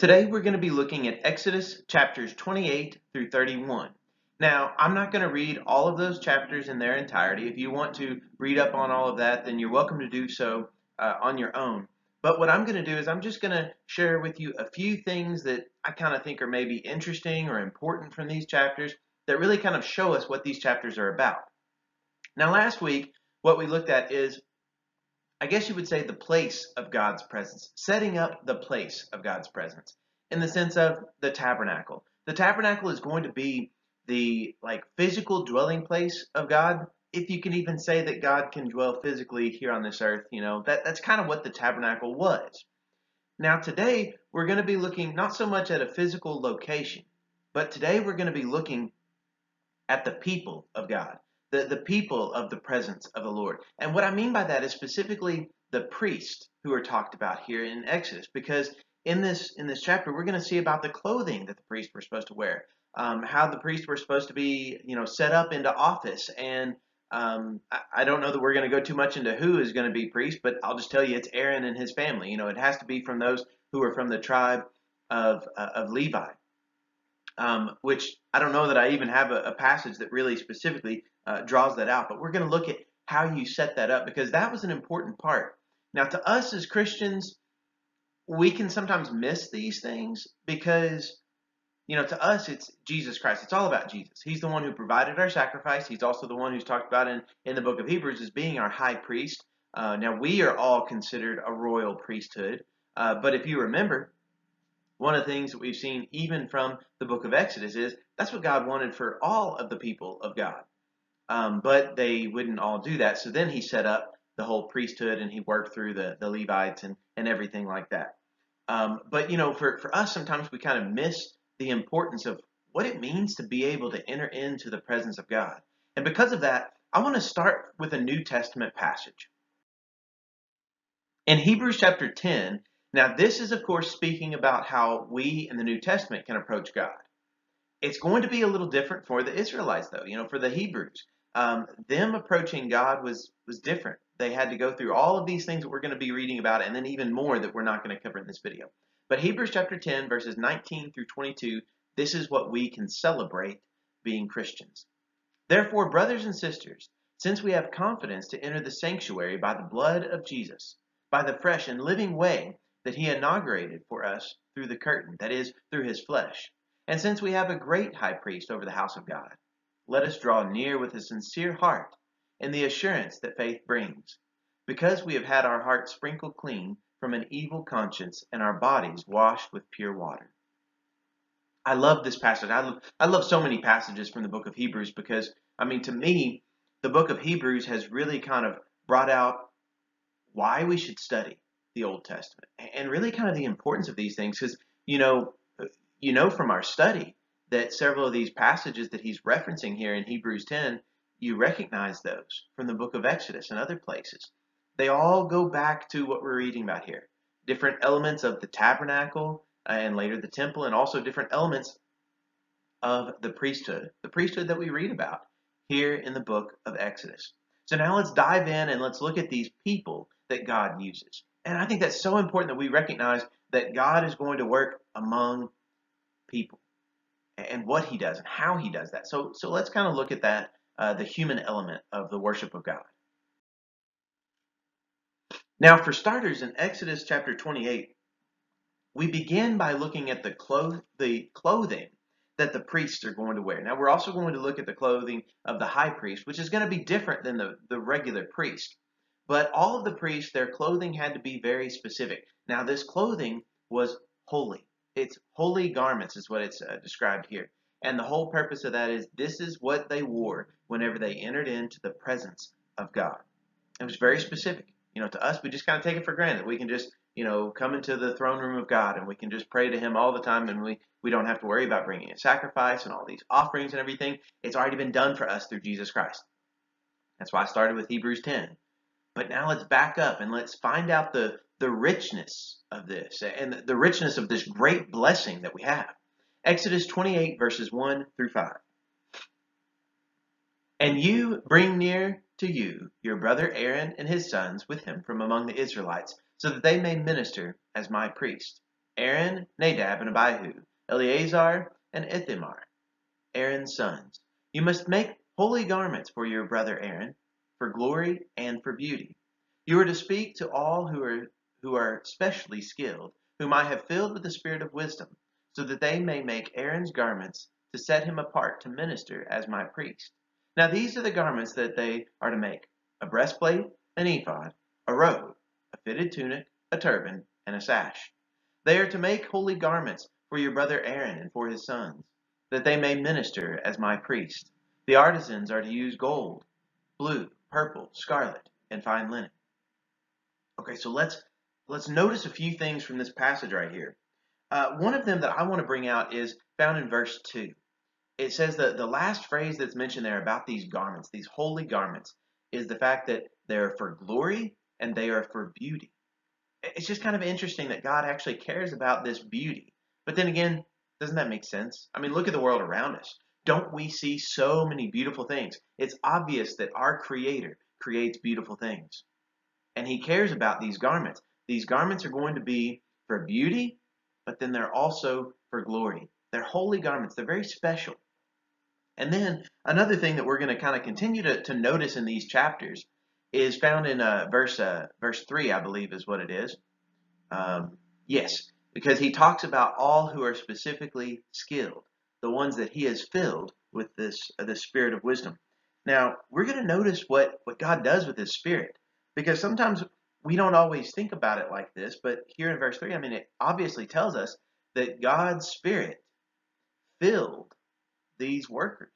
Today we're going to be looking at Exodus chapters 28 through 31. Now, I'm not going to read all of those chapters in their entirety. If you want to read up on all of that, then you're welcome to do so uh, on your own. But what I'm going to do is I'm just going to share with you a few things that I kind of think are maybe interesting or important from these chapters that really kind of show us what these chapters are about. Now, last week, what we looked at is I guess you would say the place of God's presence, setting up the place of God's presence in the sense of the tabernacle. The tabernacle is going to be the like physical dwelling place of God. If you can even say that God can dwell physically here on this earth, you know, that, that's kind of what the tabernacle was. Now today we're going to be looking not so much at a physical location, but today we're going to be looking at the people of God the, the people of the presence of the Lord. And what I mean by that is specifically the priests who are talked about here in Exodus, because in this in this chapter we're going to see about the clothing that the priests were supposed to wear, um, how the priests were supposed to be, you know, set up into office. And um, I, I, don't know that we're going to go too much into who is going to be priest, but I'll just tell you it's Aaron and his family. You know, it has to be from those who are from the tribe of uh, of Levi. Um, which I don't know that I even have a, a passage that really specifically uh, draws that out. But we're going to look at how you set that up because that was an important part. Now, to us as Christians, we can sometimes miss these things because, you know, to us, it's Jesus Christ. It's all about Jesus. He's the one who provided our sacrifice. He's also the one who's talked about in, in the book of Hebrews as being our high priest. Uh, now, we are all considered a royal priesthood. Uh, but if you remember, one of the things that we've seen even from the book of Exodus is that's what God wanted for all of the people of God. Um, but they wouldn't all do that. So then he set up the whole priesthood and he worked through the, the Levites and, and everything like that. Um, but, you know, for, for us, sometimes we kind of miss the importance of what it means to be able to enter into the presence of God. And because of that, I want to start with a New Testament passage. In Hebrews chapter 10, now this is, of course, speaking about how we in the New Testament can approach God. It's going to be a little different for the Israelites, though, you know, for the Hebrews um, them approaching God was was different. They had to go through all of these things that we're going to be reading about, and then even more that we're not going to cover in this video. But Hebrews chapter 10, verses 19 through 22, this is what we can celebrate being Christians. Therefore, brothers and sisters, since we have confidence to enter the sanctuary by the blood of Jesus, by the fresh and living way that he inaugurated for us through the curtain, that is, through his flesh, and since we have a great high priest over the house of God, let us draw near with a sincere heart in the assurance that faith brings, because we have had our hearts sprinkled clean from an evil conscience and our bodies washed with pure water. I love this passage. I love, I love so many passages from the book of Hebrews because, I mean, to me, the book of Hebrews has really kind of brought out why we should study the Old Testament and really kind of the importance of these things because, you know, you know from our study that several of these passages that he's referencing here in Hebrews 10, you recognize those from the book of Exodus and other places. They all go back to what we're reading about here. Different elements of the tabernacle uh, and later the temple, and also different elements of the priesthood, the priesthood that we read about here in the book of Exodus. So now let's dive in and let's look at these people that God uses. And I think that's so important that we recognize that God is going to work among people and what he does and how he does that. So, so let's kind of look at that, uh, the human element of the worship of God. Now, for starters, in Exodus chapter 28, we begin by looking at the, cloth- the clothing that the priests are going to wear. Now, we're also going to look at the clothing of the high priest, which is going to be different than the, the regular priest. But all of the priests, their clothing had to be very specific. Now, this clothing was holy. It's holy garments is what it's uh, described here. And the whole purpose of that is this is what they wore whenever they entered into the presence of God. It was very specific. You know, to us, we just kind of take it for granted. We can just, you know, come into the throne room of God and we can just pray to Him all the time and we, we don't have to worry about bringing a sacrifice and all these offerings and everything. It's already been done for us through Jesus Christ. That's why I started with Hebrews 10. But now let's back up and let's find out the, the richness of this and the richness of this great blessing that we have. Exodus 28, verses 1 through 5. And you bring near to you your brother Aaron and his sons with him from among the Israelites, so that they may minister as my priest. Aaron, Nadab, and Abihu, Eleazar, and Ithamar, Aaron's sons. You must make holy garments for your brother Aaron, for glory and for beauty. You are to speak to all who are who are specially skilled, whom I have filled with the spirit of wisdom, so that they may make Aaron's garments to set him apart to minister as my priest. Now these are the garments that they are to make a breastplate, an ephod, a robe, a fitted tunic, a turban, and a sash. They are to make holy garments for your brother Aaron and for his sons, that they may minister as my priest. The artisans are to use gold, blue, purple, scarlet, and fine linen. Okay, so let's let's notice a few things from this passage right here. Uh, one of them that I want to bring out is found in verse 2. It says that the last phrase that's mentioned there about these garments, these holy garments, is the fact that they're for glory and they are for beauty. It's just kind of interesting that God actually cares about this beauty. But then again, doesn't that make sense? I mean, look at the world around us. Don't we see so many beautiful things? It's obvious that our Creator creates beautiful things. And He cares about these garments. These garments are going to be for beauty, but then they're also for glory. They're holy garments, they're very special. And then another thing that we're going to kind of continue to, to notice in these chapters is found in uh, verse uh, verse three, I believe, is what it is. Um, yes, because he talks about all who are specifically skilled, the ones that he has filled with this uh, the spirit of wisdom. Now we're going to notice what what God does with His Spirit, because sometimes we don't always think about it like this, but here in verse three, I mean, it obviously tells us that God's Spirit filled these workers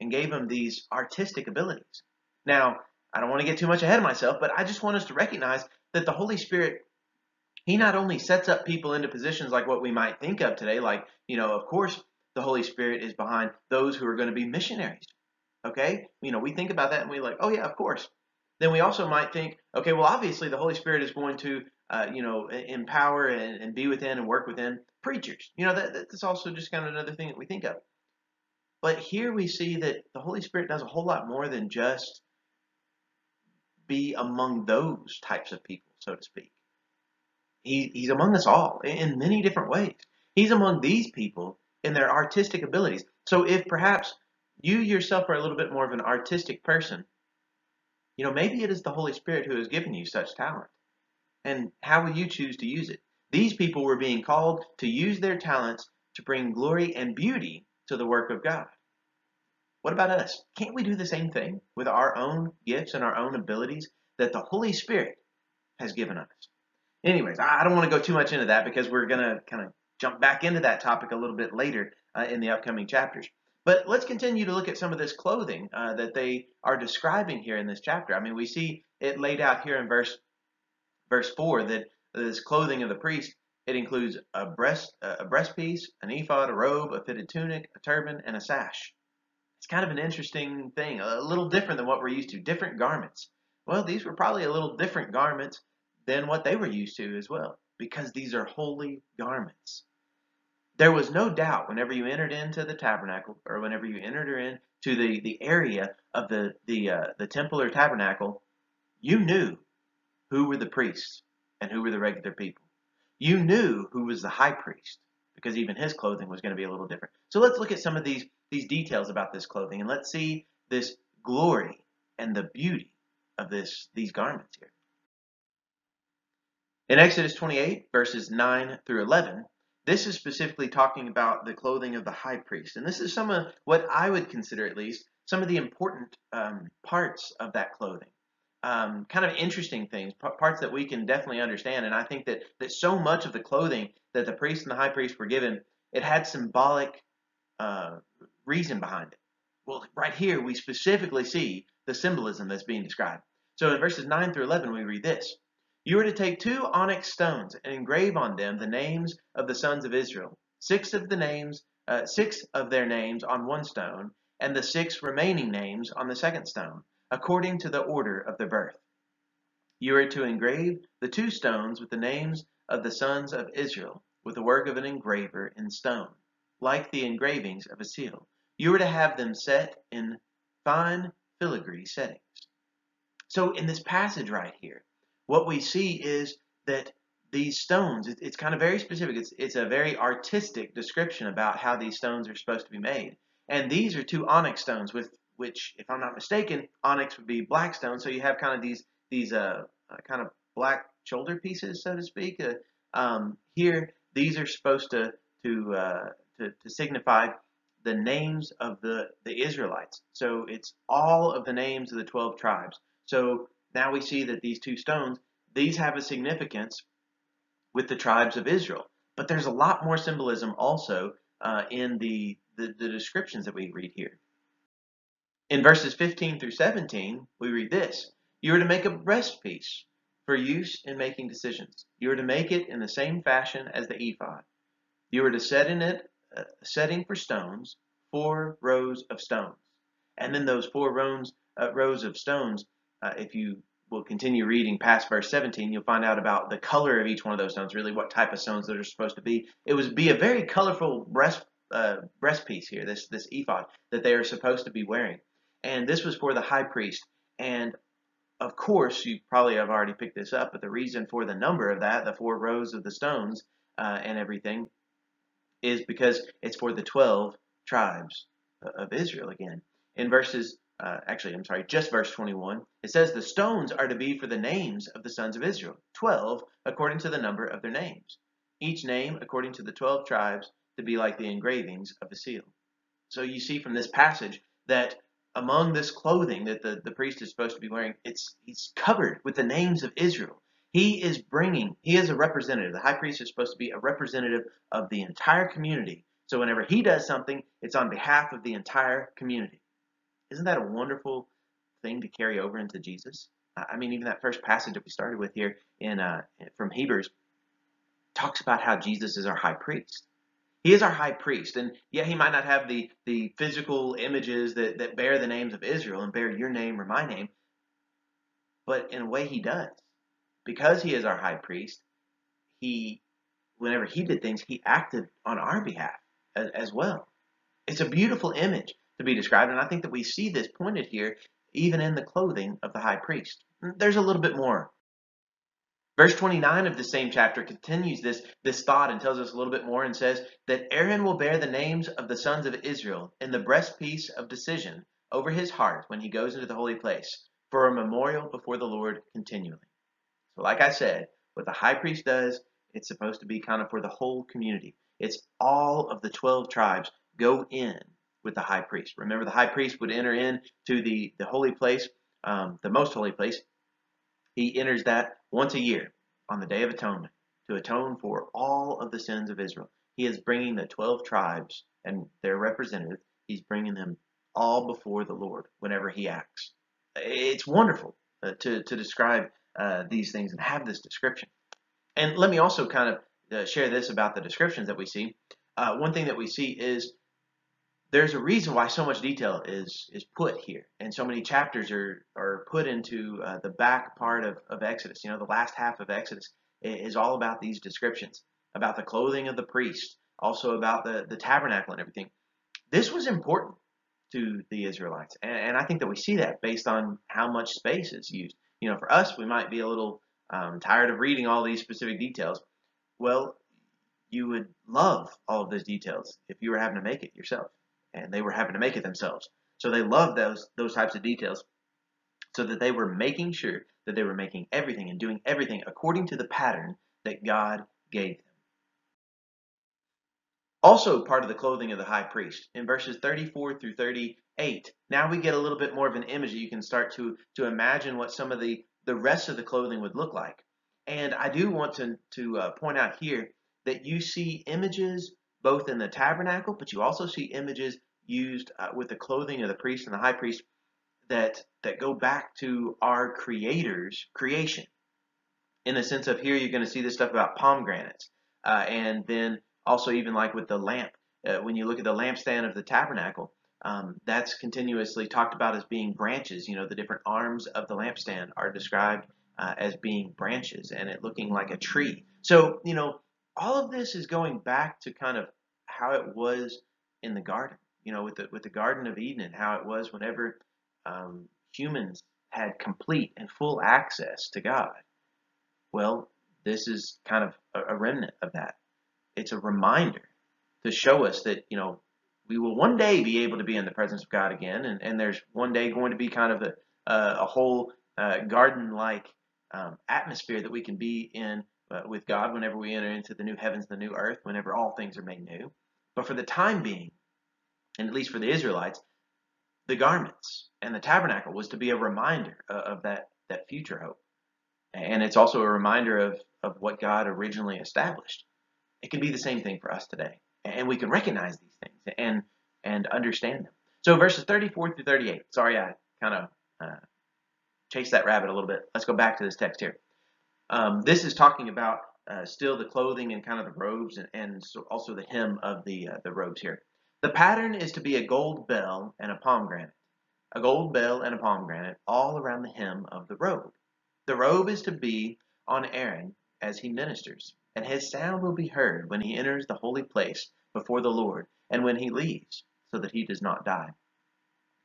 and gave them these artistic abilities. Now, I don't want to get too much ahead of myself, but I just want us to recognize that the Holy Spirit, He not only sets up people into positions like what we might think of today, like, you know, of course, the Holy Spirit is behind those who are going to be missionaries. Okay? You know, we think about that and we're like, oh, yeah, of course. Then we also might think, okay, well, obviously the Holy Spirit is going to, uh, you know, empower and, and, be within and work within preachers. You know, that, that's also just kind of another thing that we think of. But here we see that the Holy Spirit does a whole lot more than just be among those types of people, so to speak. He, he's among us all in many different ways. He's among these people in their artistic abilities. So if perhaps you yourself are a little bit more of an artistic person, you know, maybe it is the Holy Spirit who has given you such talent. And how will you choose to use it? These people were being called to use their talents to bring glory and beauty to the work of God. What about us? Can't we do the same thing with our own gifts and our own abilities that the Holy Spirit has given us? Anyways, I don't want to go too much into that because we're going to kind of jump back into that topic a little bit later uh, in the upcoming chapters. But let's continue to look at some of this clothing uh, that they are describing here in this chapter. I mean, we see it laid out here in verse verse four that this clothing of the priest it includes a breast a breastpiece, an ephod, a robe, a fitted tunic, a turban, and a sash. It's kind of an interesting thing, a little different than what we're used to. Different garments. Well, these were probably a little different garments than what they were used to as well, because these are holy garments. There was no doubt whenever you entered into the tabernacle, or whenever you entered into the, the area of the the uh, the temple or tabernacle, you knew who were the priests and who were the regular people you knew who was the high priest because even his clothing was going to be a little different. So let's look at some of these these details about this clothing and let's see this glory and the beauty of this these garments here. In Exodus 28 verses 9 through 11, this is specifically talking about the clothing of the high priest. And this is some of what I would consider at least some of the important um, parts of that clothing um, kind of interesting things, parts that we can definitely understand. And I think that that so much of the clothing that the priest and the high priest were given, it had symbolic uh, reason behind it. Well, right here we specifically see the symbolism that's being described. So in verses 9 through 11, we read this. You are to take two onyx stones and engrave on them the names of the sons of Israel, six of the names, uh, six of their names on one stone, and the six remaining names on the second stone according to the order of their birth. You are to engrave the two stones with the names of the sons of Israel, with the work of an engraver in stone, like the engravings of a seal. You are to have them set in fine filigree settings. So, in this passage right here, what we see is that these stones, it, it's kind of very specific. It's, it's a very artistic description about how these stones are supposed to be made. And these are two onyx stones, with which, if I'm not mistaken, onyx would be black stone. So you have kind of these these uh, uh kind of black shoulder pieces, so to speak. Uh, um, here, these are supposed to to, uh, to to signify the names of the the Israelites. So it's all of the names of the twelve tribes. So now we see that these two stones, these have a significance with the tribes of Israel. But there's a lot more symbolism also uh, in the, the, the descriptions that we read here. In verses 15 through 17, we read this You are to make a breastpiece for use in making decisions. You are to make it in the same fashion as the ephod. You are to set in it a setting for stones, four rows of stones. And then those four rows, uh, rows of stones, uh, if you we'll continue reading past verse 17, you'll find out about the color of each one of those stones, really what type of stones that are supposed to be. It would be a very colorful breast uh, breast piece here, this this ephod that they are supposed to be wearing, and this was for the high priest. And of course, you probably have already picked this up, but the reason for the number of that, the four rows of the stones uh, and everything, is because it's for the twelve tribes of Israel again. In verses uh, actually, I'm sorry, just verse 21, it says, The stones are to be for the names of the sons of Israel, 12 according to the number of their names, each name according to the 12 tribes to be like the engravings of a seal. So you see from this passage that among this clothing that the, the priest is supposed to be wearing, it's he's covered with the names of Israel. He is bringing, he is a representative. The high priest is supposed to be a representative of the entire community. So whenever he does something, it's on behalf of the entire community. Isn't that a wonderful thing to carry over into Jesus? I mean, even that first passage that we started with here in uh, from Hebrews talks about how Jesus is our high priest. He is our high priest, and yeah, he might not have the the physical images that that bear the names of Israel and bear your name or my name, but in a way, he does because he is our high priest. He, whenever he did things, he acted on our behalf as, as well. It's a beautiful image to be described. And I think that we see this pointed here even in the clothing of the high priest. There's a little bit more. Verse 29 of the same chapter continues this, this thought and tells us a little bit more and says that Aaron will bear the names of the sons of Israel in the breastpiece of decision over his heart when he goes into the holy place for a memorial before the Lord continually. So, like I said, what the high priest does, it's supposed to be kind of for the whole community. It's all of the 12 tribes go in with the high priest. Remember, the high priest would enter into the, the holy place, um, the most holy place. He enters that once a year on the Day of Atonement to atone for all of the sins of Israel. He is bringing the 12 tribes and their representatives, he's bringing them all before the Lord whenever he acts. It's wonderful uh, to, to describe uh, these things and have this description. And let me also kind of uh, share this about the descriptions that we see. Uh, one thing that we see is there's a reason why so much detail is is put here. And so many chapters are are put into uh, the back part of, of exodus. You know the last half of exodus is all about these descriptions about the clothing of the priest also about the the tabernacle and everything. This was important to the israelites. And, and i think that we see that based on how much space is used. You know for us we might be a little um, tired of reading all these specific details. Well you would love all of those details if you were having to make it yourself and they were having to make it themselves. So they loved those those types of details, so that they were making sure that they were making everything and doing everything according to the pattern that God gave them. Also, part of the clothing of the high priest in verses 34 through 38. Now we get a little bit more of an image that you can start to to imagine what some of the the rest of the clothing would look like. And I do want to to uh, point out here that you see images both in the tabernacle, but you also see images used uh, with the clothing of the priest and the high priest that that go back to our creator's creation. In the sense of here, you're going to see this stuff about pomegranates, uh, and then also even like with the lamp. Uh, when you look at the lampstand of the tabernacle, um, that's continuously talked about as being branches. You know, the different arms of the lampstand are described uh, as being branches, and it looking like a tree. So you know, all of this is going back to kind of how it was in the garden, you know, with the with the Garden of Eden and how it was whenever um, humans had complete and full access to God. Well, this is kind of a, a remnant of that. It's a reminder to show us that, you know, we will one day be able to be in the presence of God again, and, and there's one day going to be kind of a, a, a whole uh, garden like um, atmosphere that we can be in uh, with God whenever we enter into the new heavens, the new earth, whenever all things are made new. But for the time being, and at least for the Israelites, the garments and the tabernacle was to be a reminder of, that, that future hope. And it's also a reminder of, of what God originally established. It can be the same thing for us today. And we can recognize these things and, and understand them. So verses 34 through 38. Sorry, I kind of uh, chased that rabbit a little bit. Let's go back to this text here. Um, this is talking about uh, still the clothing and kind of the robes and, and so also the hem of the, uh, the robes here. The pattern is to be a gold bell and a pomegranate. A gold bell and a pomegranate all around the hem of the robe. The robe is to be on Aaron as he ministers, and his sound will be heard when he enters the holy place before the Lord, and when he leaves, so that he does not die.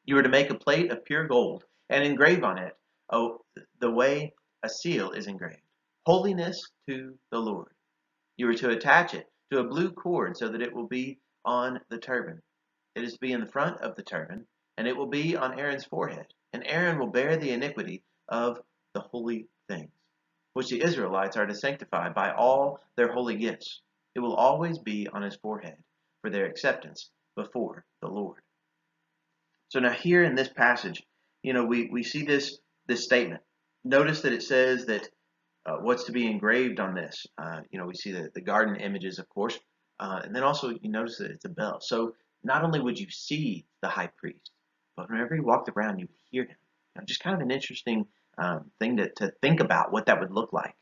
You are to make a plate of pure gold, and engrave on it oh, the way a seal is engraved holiness to the Lord. You are to attach it to a blue cord so that it will be on the turban. It is to be in the front of the turban, and it will be on Aaron's forehead. And Aaron will bear the iniquity of the holy things, which the Israelites are to sanctify by all their holy gifts. It will always be on his forehead for their acceptance before the Lord. So now here in this passage, you know, we, we see this this statement. Notice that it says that uh, what's to be engraved on this. Uh, you know, we see the, the garden images, of course, uh, and then also you notice that it's a bell. So not only would you see the high priest, but whenever he walked around, you would hear him. Know, just kind of an interesting um, thing to, to think about what that would look like.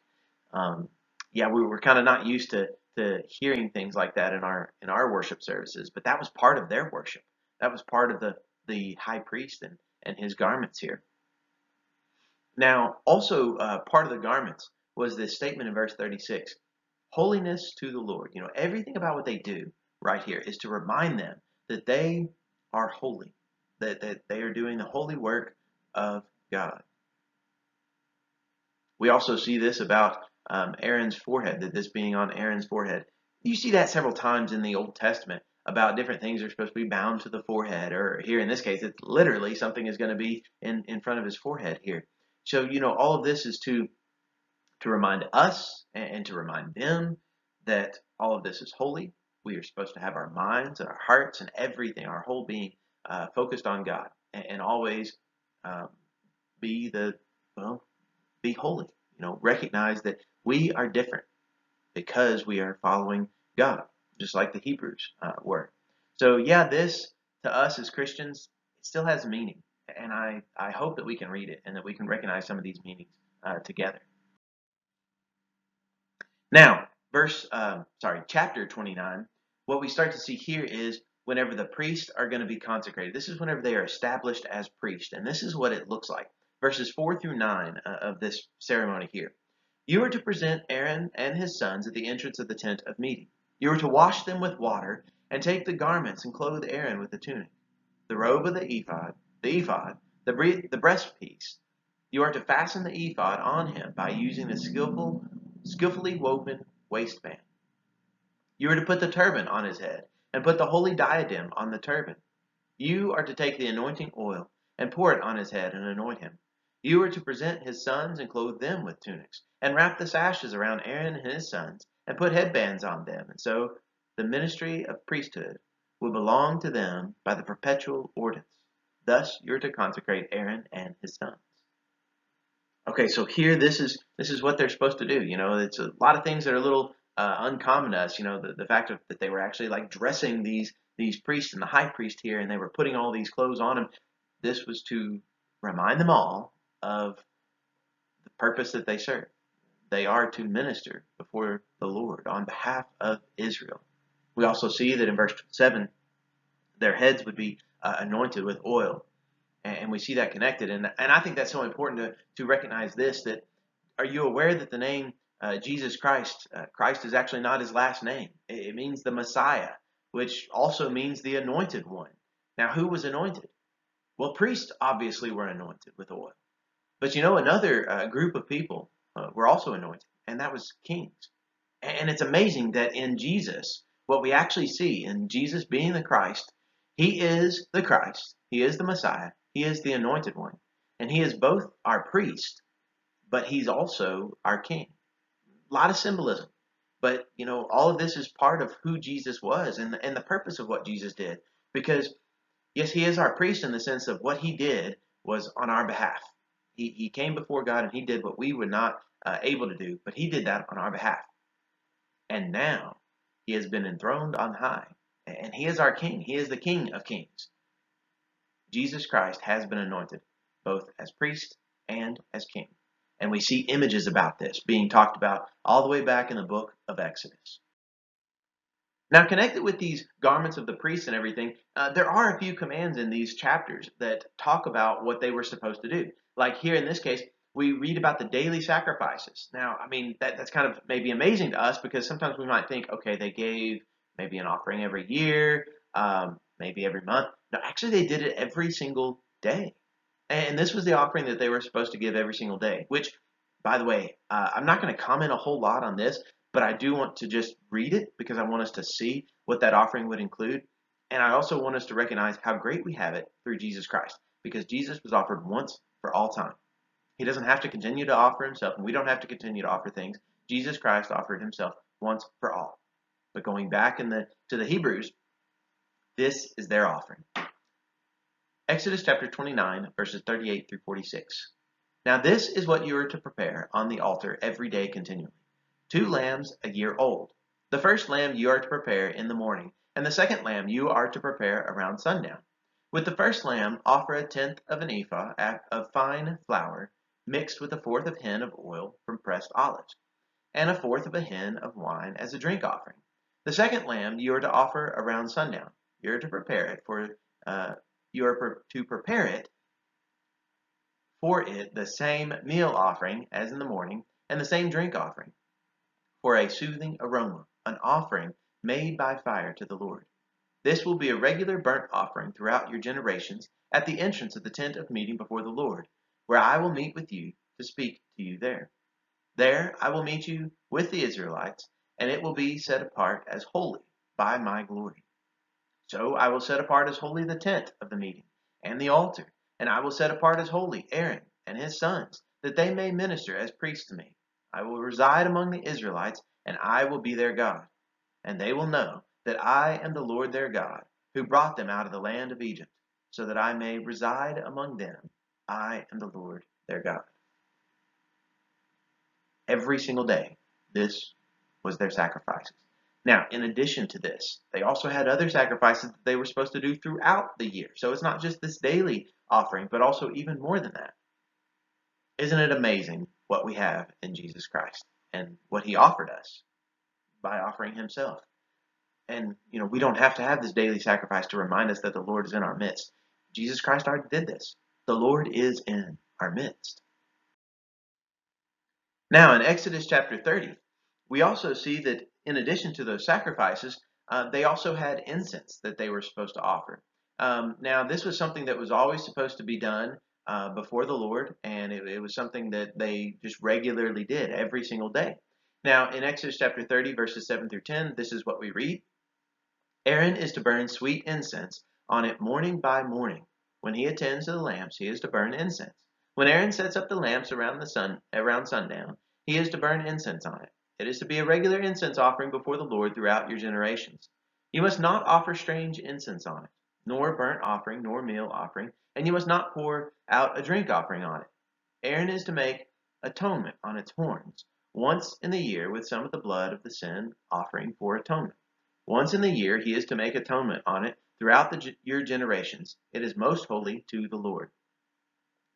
Um, yeah, we were kind of not used to to hearing things like that in our in our worship services, but that was part of their worship. That was part of the the high priest and and his garments here. Now, also uh, part of the garments was this statement in verse 36 holiness to the Lord. You know, everything about what they do right here is to remind them that they are holy, that, that they are doing the holy work of God. We also see this about um, Aaron's forehead, that this being on Aaron's forehead. You see that several times in the Old Testament about different things are supposed to be bound to the forehead, or here in this case, it's literally something is going to be in, in front of his forehead here. So, you know, all of this is to to remind us and, to remind them that all of this is holy. We are supposed to have our minds and our hearts and everything, our whole being, uh, focused on God and, and always um, be the well, be holy. You know, recognize that we are different because we are following God, just like the Hebrews uh, were. So, yeah, this to us as Christians, it still has meaning and I, I hope that we can read it and that we can recognize some of these meanings uh, together. Now, verse, um, sorry, chapter 29, what we start to see here is whenever the priests are going to be consecrated. This is whenever they are established as priests, and this is what it looks like. Verses 4 through 9 uh, of this ceremony here. You are to present Aaron and his sons at the entrance of the tent of meeting. You are to wash them with water, and take the garments and clothe Aaron with the tunic, the robe of the ephod, the ephod, the, the breastpiece. You are to fasten the ephod on him by using a skillful, skillfully woven waistband. You are to put the turban on his head and put the holy diadem on the turban. You are to take the anointing oil and pour it on his head and anoint him. You are to present his sons and clothe them with tunics, and wrap the sashes around Aaron and his sons, and put headbands on them, and so the ministry of priesthood will belong to them by the perpetual ordinance. Thus, you're to consecrate Aaron and his sons. Okay, so here this is this is what they're supposed to do. You know, it's a lot of things that are a little uh, uncommon to us. You know, the, the fact of, that they were actually like dressing these these priests and the high priest here, and they were putting all these clothes on him. This was to remind them all of the purpose that they serve. They are to minister before the Lord on behalf of Israel. We also see that in verse 7, their heads would be uh, anointed with oil. And, and, we see that connected. And, and I think that's so important to, to recognize this that are you aware that the name uh, Jesus Christ, uh, Christ is actually not his last name? It, it, means the Messiah, which also means the anointed one. Now, who was anointed? Well, priests obviously were anointed with oil. But you know, another uh, group of people uh, were also anointed, and that was kings. And it's amazing that in Jesus, what we actually see in Jesus being the Christ, he is the Christ, he is the Messiah, he is the anointed one, and he is both our priest, but he's also our king. A lot of symbolism. But, you know, all of this is part of who Jesus was and, and the purpose of what Jesus did. Because, yes, he is our priest in the sense of what he did was on our behalf. He, he came before God and he did what we were not uh, able to do, but he did that on our behalf. And now he has been enthroned on high, and he is our king. He is the king of kings. Jesus Christ has been anointed both as priest and as king. And we see images about this being talked about all the way back in the book of Exodus. Now, connected with these garments of the priests and everything, uh, there are a few commands in these chapters that talk about what they were supposed to do. Like here in this case, we read about the daily sacrifices. Now, I mean, that, that's kind of maybe amazing to us because sometimes we might think, okay, they gave maybe an offering every year, um, maybe every month. Actually, they did it every single day. And this was the offering that they were supposed to give every single day, which, by the way, uh, I'm not going to comment a whole lot on this, but I do want to just read it because I want us to see what that offering would include. And I also want us to recognize how great we have it through Jesus Christ because Jesus was offered once for all time. He doesn't have to continue to offer himself, and we don't have to continue to offer things. Jesus Christ offered himself once for all. But going back in the to the Hebrews, this is their offering. Exodus chapter 29, verses 38 through 46. Now this is what you are to prepare on the altar every day continually. Two lambs a year old. The first lamb you are to prepare in the morning, and the second lamb you are to prepare around sundown. With the first lamb, offer a tenth of an ephah of fine flour, mixed with a fourth of hin of oil from pressed olives, and a fourth of a hin of wine as a drink offering. The second lamb you are to offer around sundown. You are to prepare it for uh, you are to prepare it for it the same meal offering as in the morning, and the same drink offering, for a soothing aroma, an offering made by fire to the Lord. This will be a regular burnt offering throughout your generations at the entrance of the tent of meeting before the Lord, where I will meet with you to speak to you there. There I will meet you with the Israelites, and it will be set apart as holy by my glory. So I will set apart as holy the tent of the meeting and the altar, and I will set apart as holy Aaron and his sons, that they may minister as priests to me. I will reside among the Israelites, and I will be their God. And they will know that I am the Lord their God, who brought them out of the land of Egypt, so that I may reside among them. I am the Lord their God. Every single day, this was their sacrifices. Now, in addition to this, they also had other sacrifices that they were supposed to do throughout the year. So it's not just this daily offering, but also even more than that. Isn't it amazing what we have in Jesus Christ and what he offered us by offering himself? And, you know, we don't have to have this daily sacrifice to remind us that the Lord is in our midst. Jesus Christ already did this. The Lord is in our midst. Now, in Exodus chapter 30, we also see that in addition to those sacrifices, uh, they also had incense that they were supposed to offer. Um, now, this was something that was always supposed to be done uh, before the Lord, and it, it was something that they just regularly did every single day. Now, in Exodus chapter 30, verses 7 through 10, this is what we read. Aaron is to burn sweet incense on it morning by morning. When he attends to the lamps, he is to burn incense. When Aaron sets up the lamps around the sun around sundown, he is to burn incense on it. It is to be a regular incense offering before the Lord throughout your generations. You must not offer strange incense on it, nor burnt offering, nor meal offering, and you must not pour out a drink offering on it. Aaron is to make atonement on its horns once in the year with some of the blood of the sin offering for atonement. Once in the year he is to make atonement on it throughout the, your generations. It is most holy to the Lord.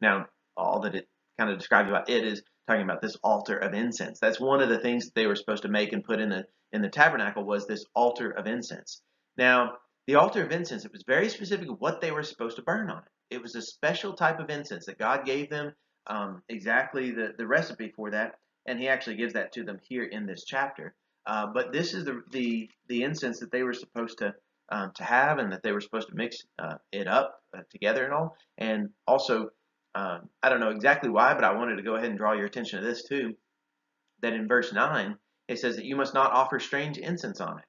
Now, all that it kind of describes about it is talking about this altar of incense. That's one of the things they were supposed to make and put in the in the tabernacle was this altar of incense. Now, the altar of incense, it was very specific what they were supposed to burn on it. It was a special type of incense that God gave them um, exactly the, the recipe for that, and He actually gives that to them here in this chapter. Uh, but this is the, the, the incense that they were supposed to um, to have, and that they were supposed to mix uh, it up uh, together and all. And also, um, I don't know exactly why, but I wanted to go ahead and draw your attention to this too. that in verse 9 it says that you must not offer strange incense on it.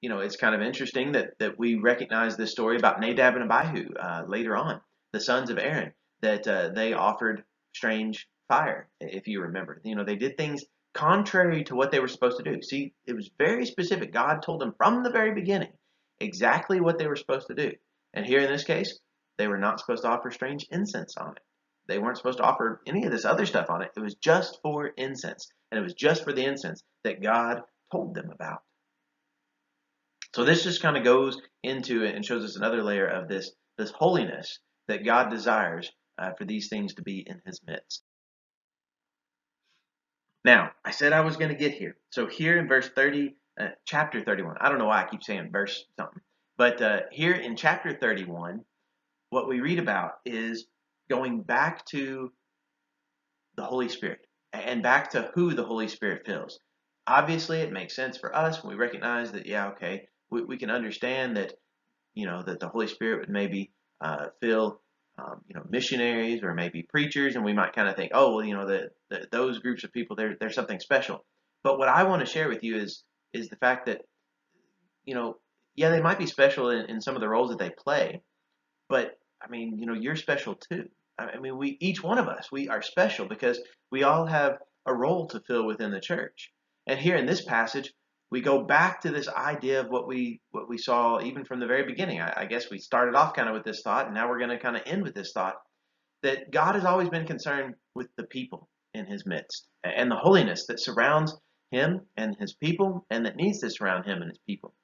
You know, it's kind of interesting that, that we recognize this story about Nadab and Abihu uh, later on, the sons of Aaron, that uh, they offered strange fire, if you remember. You know, they did things contrary to what they were supposed to do. See, it was very specific. God told them from the very beginning exactly what they were supposed to do. And here in this case, they were not supposed to offer strange incense on it. They weren't supposed to offer any of this other stuff on it. It was just for incense. And it was just for the incense that God told them about. So this just kind of goes into it and shows us another layer of this, this holiness that God desires uh, for these things to be in his midst. Now, I said I was going to get here. So here in verse 30, uh, chapter 31, I don't know why I keep saying verse something, but uh, here in chapter 31, what we read about is going back to the Holy Spirit and back to who the Holy Spirit fills. Obviously, it makes sense for us when we recognize that, yeah, okay, we, we can understand that, you know, that the Holy Spirit would maybe uh, fill, um, you know, missionaries or maybe preachers, and we might kind of think, oh, well, you know, the, those groups of people, they're, they're something special. But what I want to share with you is is the fact that, you know, yeah, they might be special in, in some of the roles that they play, but I mean, you know, you're special too. I mean, we each one of us, we are special because we all have a role to fill within the church. And here in this passage, we go back to this idea of what we what we saw even from the very beginning. I, I guess we started off kind of with this thought, and now we're going to kind of end with this thought that God has always been concerned with the people in His midst and the holiness that surrounds Him and His people, and that needs to surround Him and His people.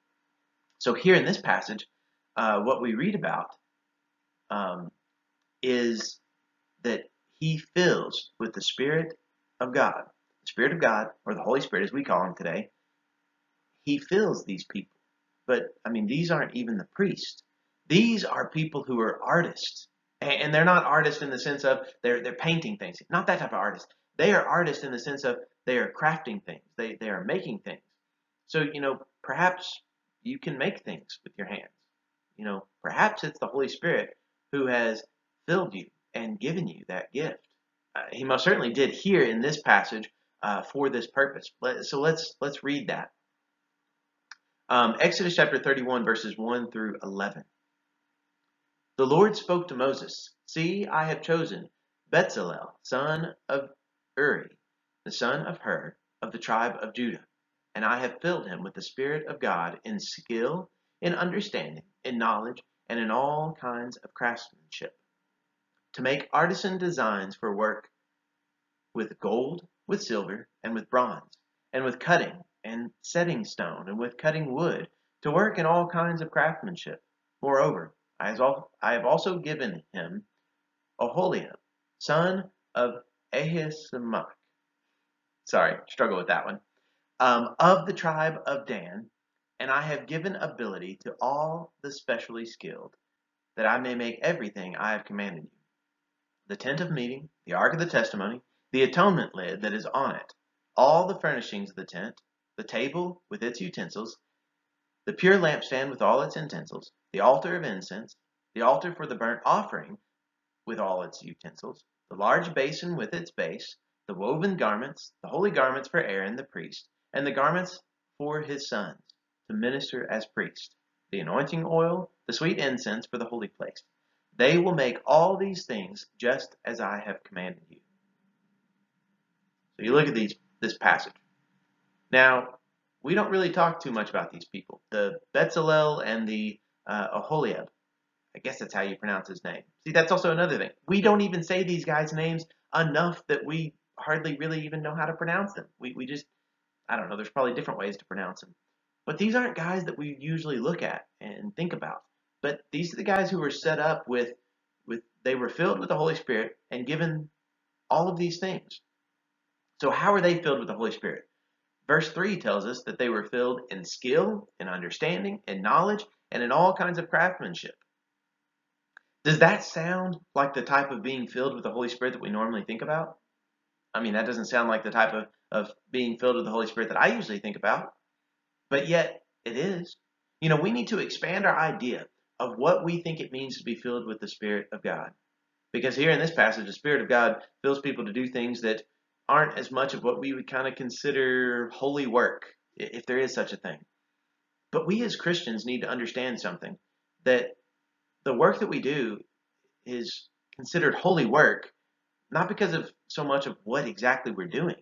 So here in this passage, uh, what we read about um, is that He fills with the Spirit of God, the Spirit of God, or the Holy Spirit as we call Him today, he fills these people. But, I mean, these aren't even the priests. These are people who are artists. And they're not artists in the sense of they're, they're painting things. Not that type of artist. They are artists in the sense of they are crafting things. They, they are making things. So, you know, perhaps you can make things with your hands. You know, perhaps it's the Holy Spirit who has filled you and given you that gift. Uh, he most certainly did here in this passage uh, for this purpose. So let's let's read that. Um, Exodus chapter 31, verses 1 through 11. The Lord spoke to Moses, See, I have chosen Bezalel, son of Uri, the son of Hur, of the tribe of Judah, and I have filled him with the Spirit of God in skill, in understanding, in knowledge, and in all kinds of craftsmanship, to make artisan designs for work with gold, with silver, and with bronze, and with cutting and setting stone, and with cutting wood, to work in all kinds of craftsmanship. Moreover, I have also given him Oholiab, son of Ahisamach. Sorry, struggle with that one. Um, of the tribe of Dan, and I have given ability to all the specially skilled, that I may make everything I have commanded you. The tent of meeting, the ark of the testimony, the atonement lid that is on it, all the furnishings of the tent, the table with its utensils, the pure lampstand with all its utensils, the altar of incense, the altar for the burnt offering with all its utensils, the large basin with its base, the woven garments, the holy garments for Aaron the priest, and the garments for his sons to minister as priests, the anointing oil, the sweet incense for the holy place. They will make all these things just as I have commanded you. So you look at these this passage. Now, we don't really talk too much about these people. The Bezalel and the uh. I guess that's how you pronounce his name. See, that's also another thing. We don't even say these guys' names enough that we hardly really even know how to pronounce them. We, we just, I don't know, there's probably different ways to pronounce them. But these aren't guys that we usually look at and think about. But these are the guys who were set up with, with they were filled with the Holy Spirit and given all of these things. So how are they filled with the Holy Spirit? Verse 3 tells us that they were filled in skill, in understanding, in knowledge, and in all kinds of craftsmanship. Does that sound like the type of being filled with the Holy Spirit that we normally think about? I mean, that doesn't sound like the type of, of being filled with the Holy Spirit that I usually think about. But yet, it is. You know, we need to expand our idea of what we think it means to be filled with the Spirit of God. Because here in this passage, the Spirit of God fills people to do things that aren't as much of what we would kind of consider holy work, if there is such a thing. But we as Christians need to understand something that the work that we do is considered holy work, not because of so much of what exactly we're doing,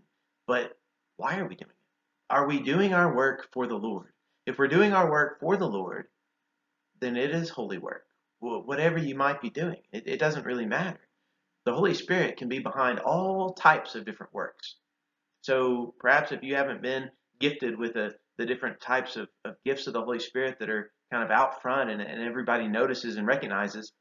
but why are we doing it? Are we doing our work for the Lord? If we're doing our work for the Lord, then it is holy work. Whatever you might be doing, it, it doesn't really matter. The Holy Spirit can be behind all types of different works. So perhaps if you haven't been gifted with a, the different types of, of gifts of the Holy Spirit that are kind of out front and, and everybody notices and recognizes,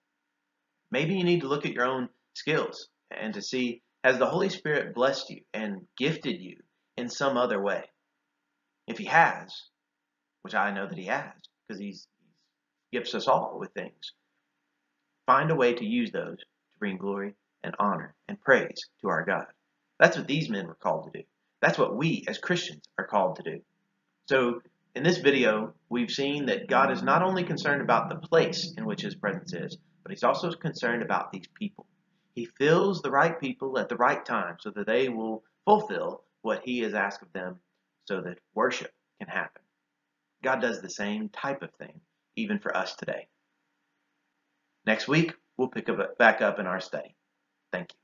maybe you need to look at your own skills and to see has the Holy Spirit blessed you and gifted you in some other way? If He has, which I know that He has, because He's He gifts us all with things, find a way to use those to bring glory and honor and praise to our God. That's what these men were called to do. That's what we as Christians are called to do. So in this video, we've seen that God is not only concerned about the place in which His presence is, but He's also concerned about these people. He fills the right people at the right time so that they will fulfill what He has asked of them so that worship can happen. God does the same type of thing, even for us today. Next week, we'll pick up back up in our study. Thank you.